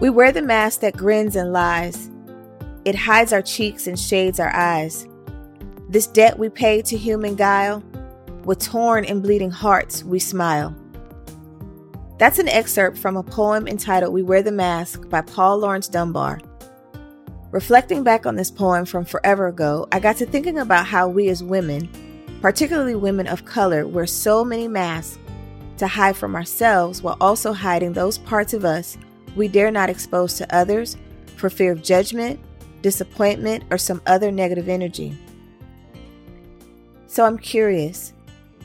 We wear the mask that grins and lies. It hides our cheeks and shades our eyes. This debt we pay to human guile, with torn and bleeding hearts we smile. That's an excerpt from a poem entitled We Wear the Mask by Paul Laurence Dunbar. Reflecting back on this poem from forever ago, I got to thinking about how we as women, particularly women of color, wear so many masks to hide from ourselves while also hiding those parts of us we dare not expose to others for fear of judgment, disappointment, or some other negative energy. So I'm curious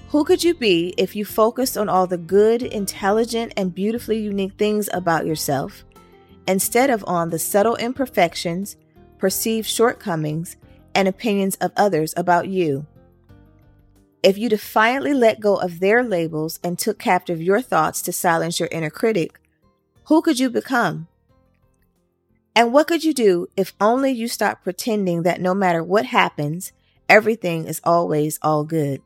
who could you be if you focused on all the good, intelligent, and beautifully unique things about yourself instead of on the subtle imperfections, perceived shortcomings, and opinions of others about you? If you defiantly let go of their labels and took captive your thoughts to silence your inner critic, who could you become? And what could you do if only you stopped pretending that no matter what happens, everything is always all good?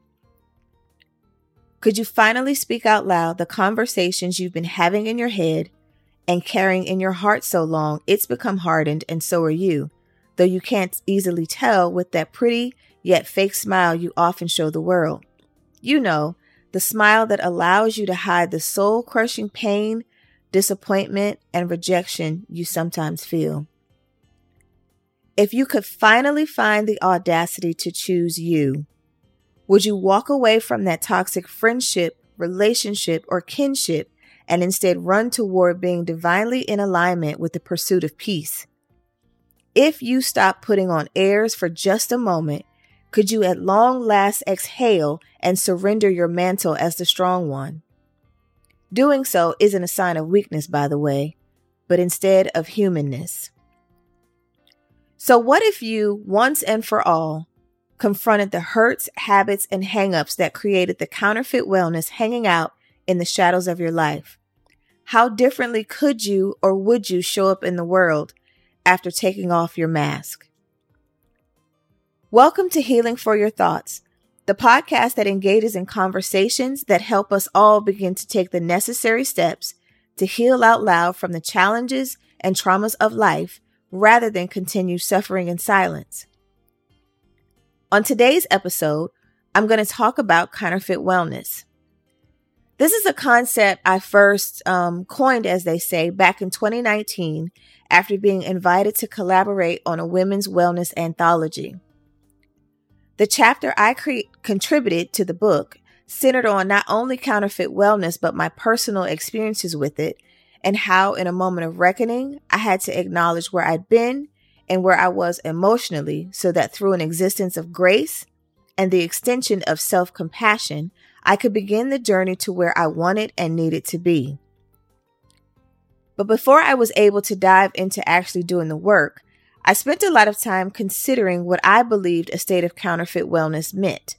Could you finally speak out loud the conversations you've been having in your head and carrying in your heart so long it's become hardened and so are you, though you can't easily tell with that pretty yet fake smile you often show the world? You know, the smile that allows you to hide the soul crushing pain, disappointment, and rejection you sometimes feel. If you could finally find the audacity to choose you, would you walk away from that toxic friendship, relationship, or kinship and instead run toward being divinely in alignment with the pursuit of peace? If you stop putting on airs for just a moment, could you at long last exhale and surrender your mantle as the strong one? Doing so isn't a sign of weakness, by the way, but instead of humanness. So, what if you, once and for all, confronted the hurts, habits, and hangups that created the counterfeit wellness hanging out in the shadows of your life? How differently could you or would you show up in the world after taking off your mask? Welcome to Healing for Your Thoughts, the podcast that engages in conversations that help us all begin to take the necessary steps to heal out loud from the challenges and traumas of life rather than continue suffering in silence. On today's episode, I'm going to talk about counterfeit wellness. This is a concept I first um, coined, as they say, back in 2019 after being invited to collaborate on a women's wellness anthology. The chapter I cre- contributed to the book centered on not only counterfeit wellness, but my personal experiences with it and how, in a moment of reckoning, I had to acknowledge where I'd been and where I was emotionally, so that through an existence of grace and the extension of self compassion, I could begin the journey to where I wanted and needed to be. But before I was able to dive into actually doing the work, I spent a lot of time considering what I believed a state of counterfeit wellness meant.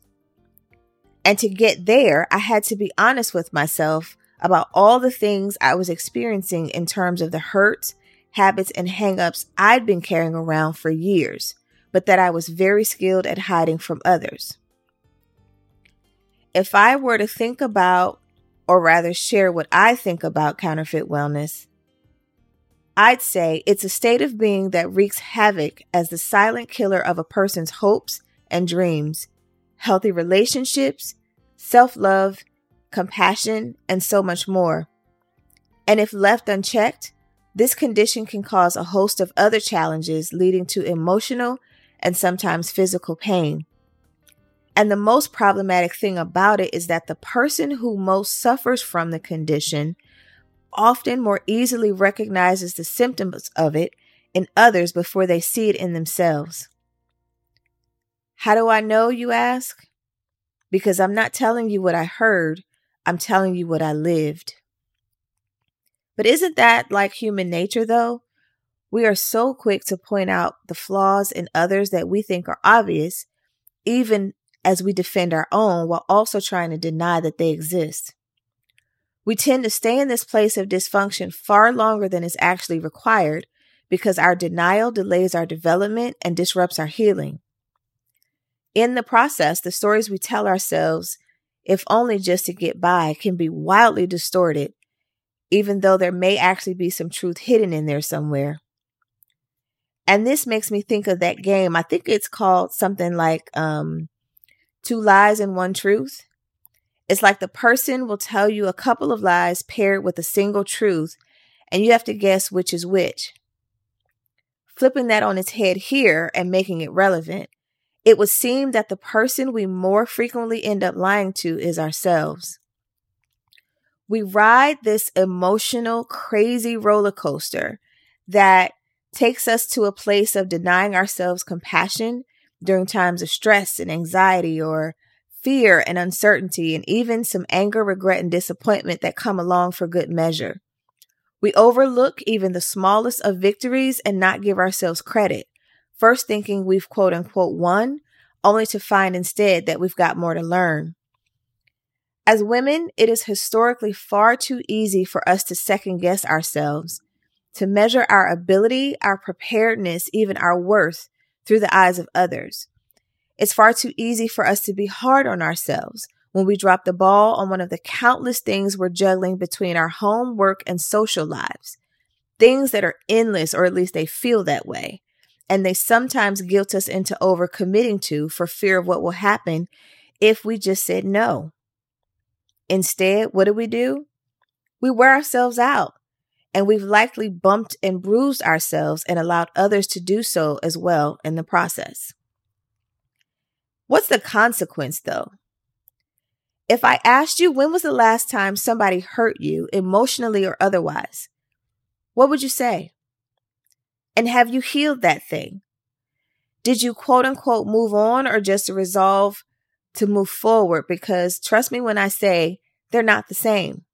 And to get there, I had to be honest with myself about all the things I was experiencing in terms of the hurt habits, and hangups I'd been carrying around for years, but that I was very skilled at hiding from others. If I were to think about, or rather share what I think about counterfeit wellness, I'd say it's a state of being that wreaks havoc as the silent killer of a person's hopes and dreams, healthy relationships, self love, compassion, and so much more. And if left unchecked, this condition can cause a host of other challenges, leading to emotional and sometimes physical pain. And the most problematic thing about it is that the person who most suffers from the condition often more easily recognizes the symptoms of it in others before they see it in themselves. How do I know, you ask? Because I'm not telling you what I heard, I'm telling you what I lived. But isn't that like human nature, though? We are so quick to point out the flaws in others that we think are obvious, even as we defend our own while also trying to deny that they exist. We tend to stay in this place of dysfunction far longer than is actually required because our denial delays our development and disrupts our healing. In the process, the stories we tell ourselves, if only just to get by, can be wildly distorted even though there may actually be some truth hidden in there somewhere. And this makes me think of that game. I think it's called something like um, Two Lies and One Truth. It's like the person will tell you a couple of lies paired with a single truth, and you have to guess which is which. Flipping that on its head here and making it relevant, it would seem that the person we more frequently end up lying to is ourselves. We ride this emotional, crazy roller coaster that takes us to a place of denying ourselves compassion during times of stress and anxiety or fear and uncertainty, and even some anger, regret, and disappointment that come along for good measure. We overlook even the smallest of victories and not give ourselves credit, first thinking we've quote unquote won, only to find instead that we've got more to learn. As women, it is historically far too easy for us to second guess ourselves to measure our ability, our preparedness, even our worth through the eyes of others. It's far too easy for us to be hard on ourselves when we drop the ball on one of the countless things we're juggling between our home, work, and social lives. Things that are endless, or at least they feel that way. And they sometimes guilt us into overcommitting to for fear of what will happen if we just said no. Instead, what do we do? We wear ourselves out and we've likely bumped and bruised ourselves and allowed others to do so as well in the process. What's the consequence though? If I asked you when was the last time somebody hurt you emotionally or otherwise, what would you say? And have you healed that thing? Did you quote unquote move on or just resolve to move forward? Because trust me when I say they're not the same.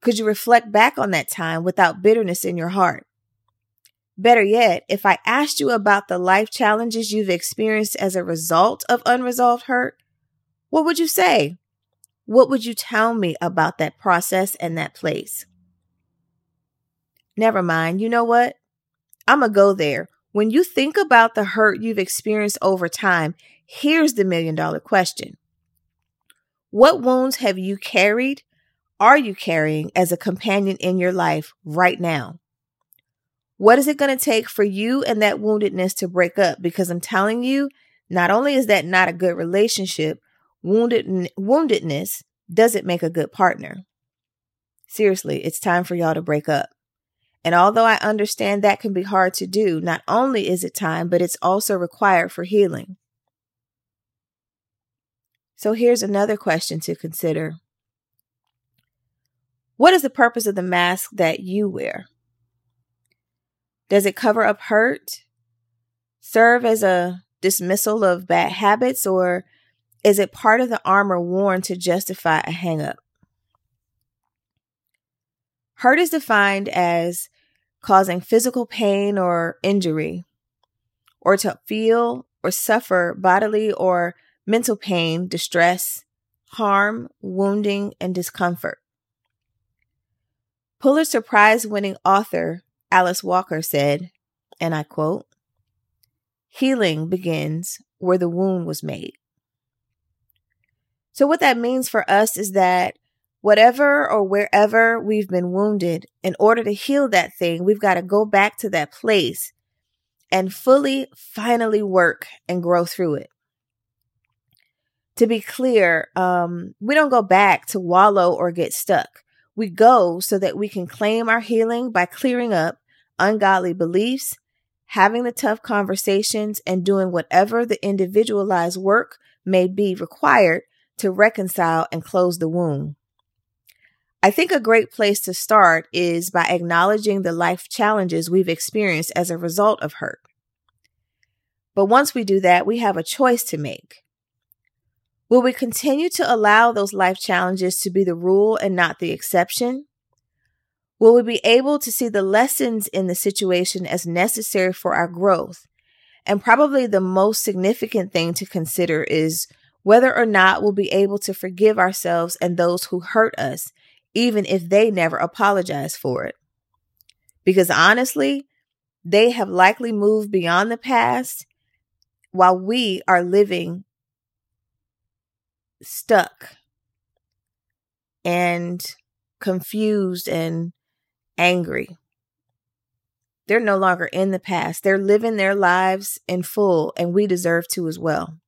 Could you reflect back on that time without bitterness in your heart? Better yet, if I asked you about the life challenges you've experienced as a result of unresolved hurt, what would you say? What would you tell me about that process and that place? Never mind. You know what? I'm going to go there. When you think about the hurt you've experienced over time, here's the million dollar question What wounds have you carried are you carrying as a companion in your life right now? What is it going to take for you and that woundedness to break up? Because I'm telling you, not only is that not a good relationship, wounded woundedness doesn't make a good partner. Seriously, it's time for y'all to break up. And although I understand that can be hard to do, not only is it time, but it's also required for healing. So here's another question to consider what is the purpose of the mask that you wear? Does it cover up hurt? Serve as a dismissal of bad habits? Or is it part of the armor worn to justify a hangup? Hurt is defined as causing physical pain or injury, or to feel or suffer bodily or mental pain, distress, harm, wounding, and discomfort. Pulitzer Prize winning author Alice Walker said, and I quote, Healing begins where the wound was made. So, what that means for us is that whatever or wherever we've been wounded, in order to heal that thing, we've got to go back to that place and fully, finally work and grow through it. To be clear, um, we don't go back to wallow or get stuck. We go so that we can claim our healing by clearing up ungodly beliefs, having the tough conversations, and doing whatever the individualized work may be required to reconcile and close the wound. I think a great place to start is by acknowledging the life challenges we've experienced as a result of hurt. But once we do that, we have a choice to make. Will we continue to allow those life challenges to be the rule and not the exception? Will we be able to see the lessons in the situation as necessary for our growth? And probably the most significant thing to consider is whether or not we'll be able to forgive ourselves and those who hurt us, even if they never apologize for it. Because honestly, they have likely moved beyond the past while we are living stuck and confused and angry. They're no longer in the past. They're living their lives in full, and we deserve to as well.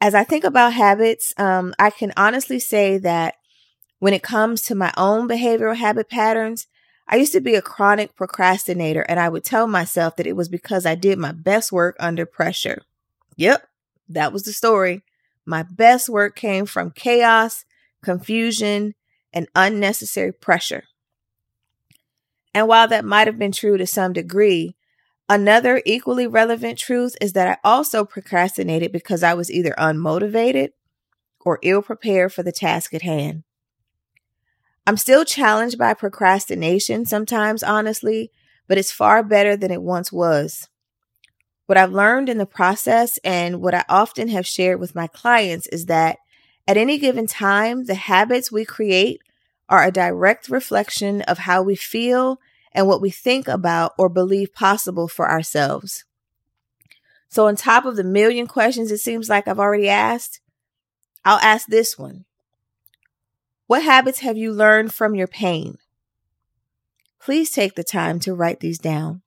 As I think about habits, um, I can honestly say that when it comes to my own behavioral habit patterns, I used to be a chronic procrastinator, and I would tell myself that it was because I did my best work under pressure. Yep, that was the story. My best work came from chaos, confusion, and unnecessary pressure. And while that might have been true to some degree, another equally relevant truth is that I also procrastinated because I was either unmotivated or ill prepared for the task at hand. I'm still challenged by procrastination sometimes, honestly, but it's far better than it once was. What I've learned in the process and what I often have shared with my clients is that at any given time, the habits we create are a direct reflection of how we feel and what we think about or believe possible for ourselves. So, on top of the million questions it seems like I've already asked, I'll ask this one What habits have you learned from your pain? Please take the time to write these down.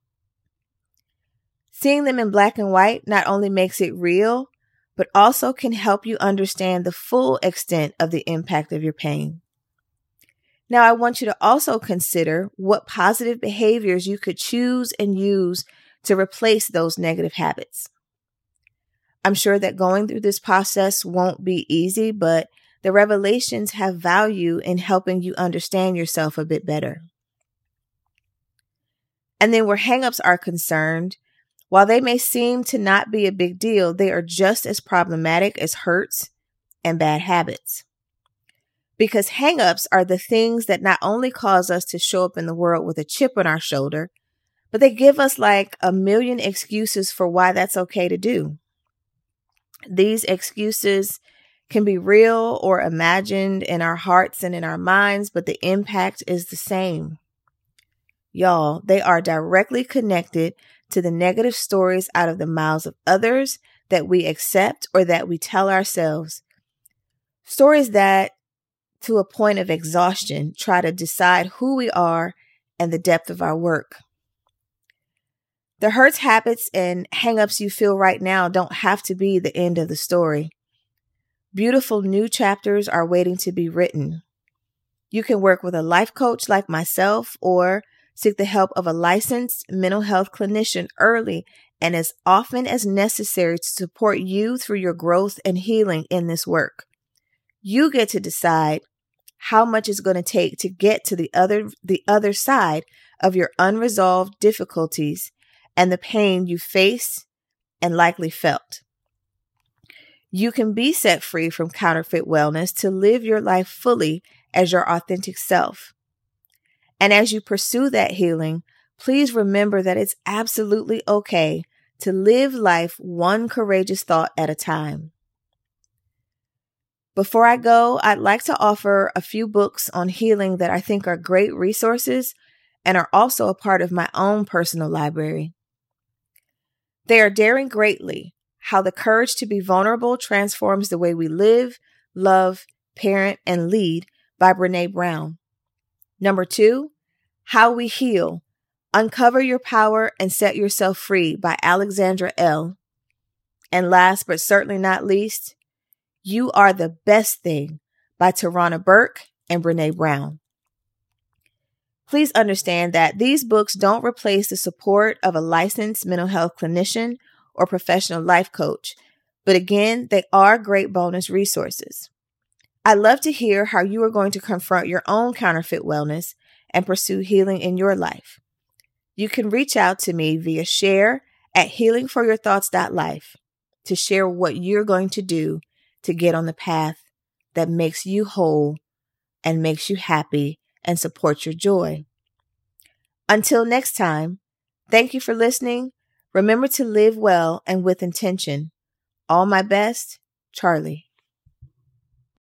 Seeing them in black and white not only makes it real, but also can help you understand the full extent of the impact of your pain. Now, I want you to also consider what positive behaviors you could choose and use to replace those negative habits. I'm sure that going through this process won't be easy, but the revelations have value in helping you understand yourself a bit better. And then where hangups are concerned, while they may seem to not be a big deal, they are just as problematic as hurts and bad habits. Because hangups are the things that not only cause us to show up in the world with a chip on our shoulder, but they give us like a million excuses for why that's okay to do. These excuses can be real or imagined in our hearts and in our minds, but the impact is the same. Y'all, they are directly connected to the negative stories out of the mouths of others that we accept or that we tell ourselves. Stories that, to a point of exhaustion, try to decide who we are and the depth of our work. The hurts, habits, and hangups you feel right now don't have to be the end of the story. Beautiful new chapters are waiting to be written. You can work with a life coach like myself or Seek the help of a licensed mental health clinician early and as often as necessary to support you through your growth and healing in this work. You get to decide how much it's going to take to get to the other the other side of your unresolved difficulties and the pain you face and likely felt. You can be set free from counterfeit wellness to live your life fully as your authentic self. And as you pursue that healing, please remember that it's absolutely okay to live life one courageous thought at a time. Before I go, I'd like to offer a few books on healing that I think are great resources and are also a part of my own personal library. They are Daring Greatly How the Courage to Be Vulnerable Transforms the Way We Live, Love, Parent, and Lead by Brene Brown. Number two, How We Heal Uncover Your Power and Set Yourself Free by Alexandra Elle And last but certainly not least, You Are the Best Thing by Tarana Burke and Brene Brown. Please understand that these books don't replace the support of a licensed mental health clinician or professional life coach, but again, they are great bonus resources. I'd love to hear how you are going to confront your own counterfeit wellness and pursue healing in your life. You can reach out to me via share at healingforyourthoughts.life to share what you're going to do to get on the path that makes you whole and makes you happy and supports your joy. Until next time, thank you for listening. Remember to live well and with intention. All my best, Charlie.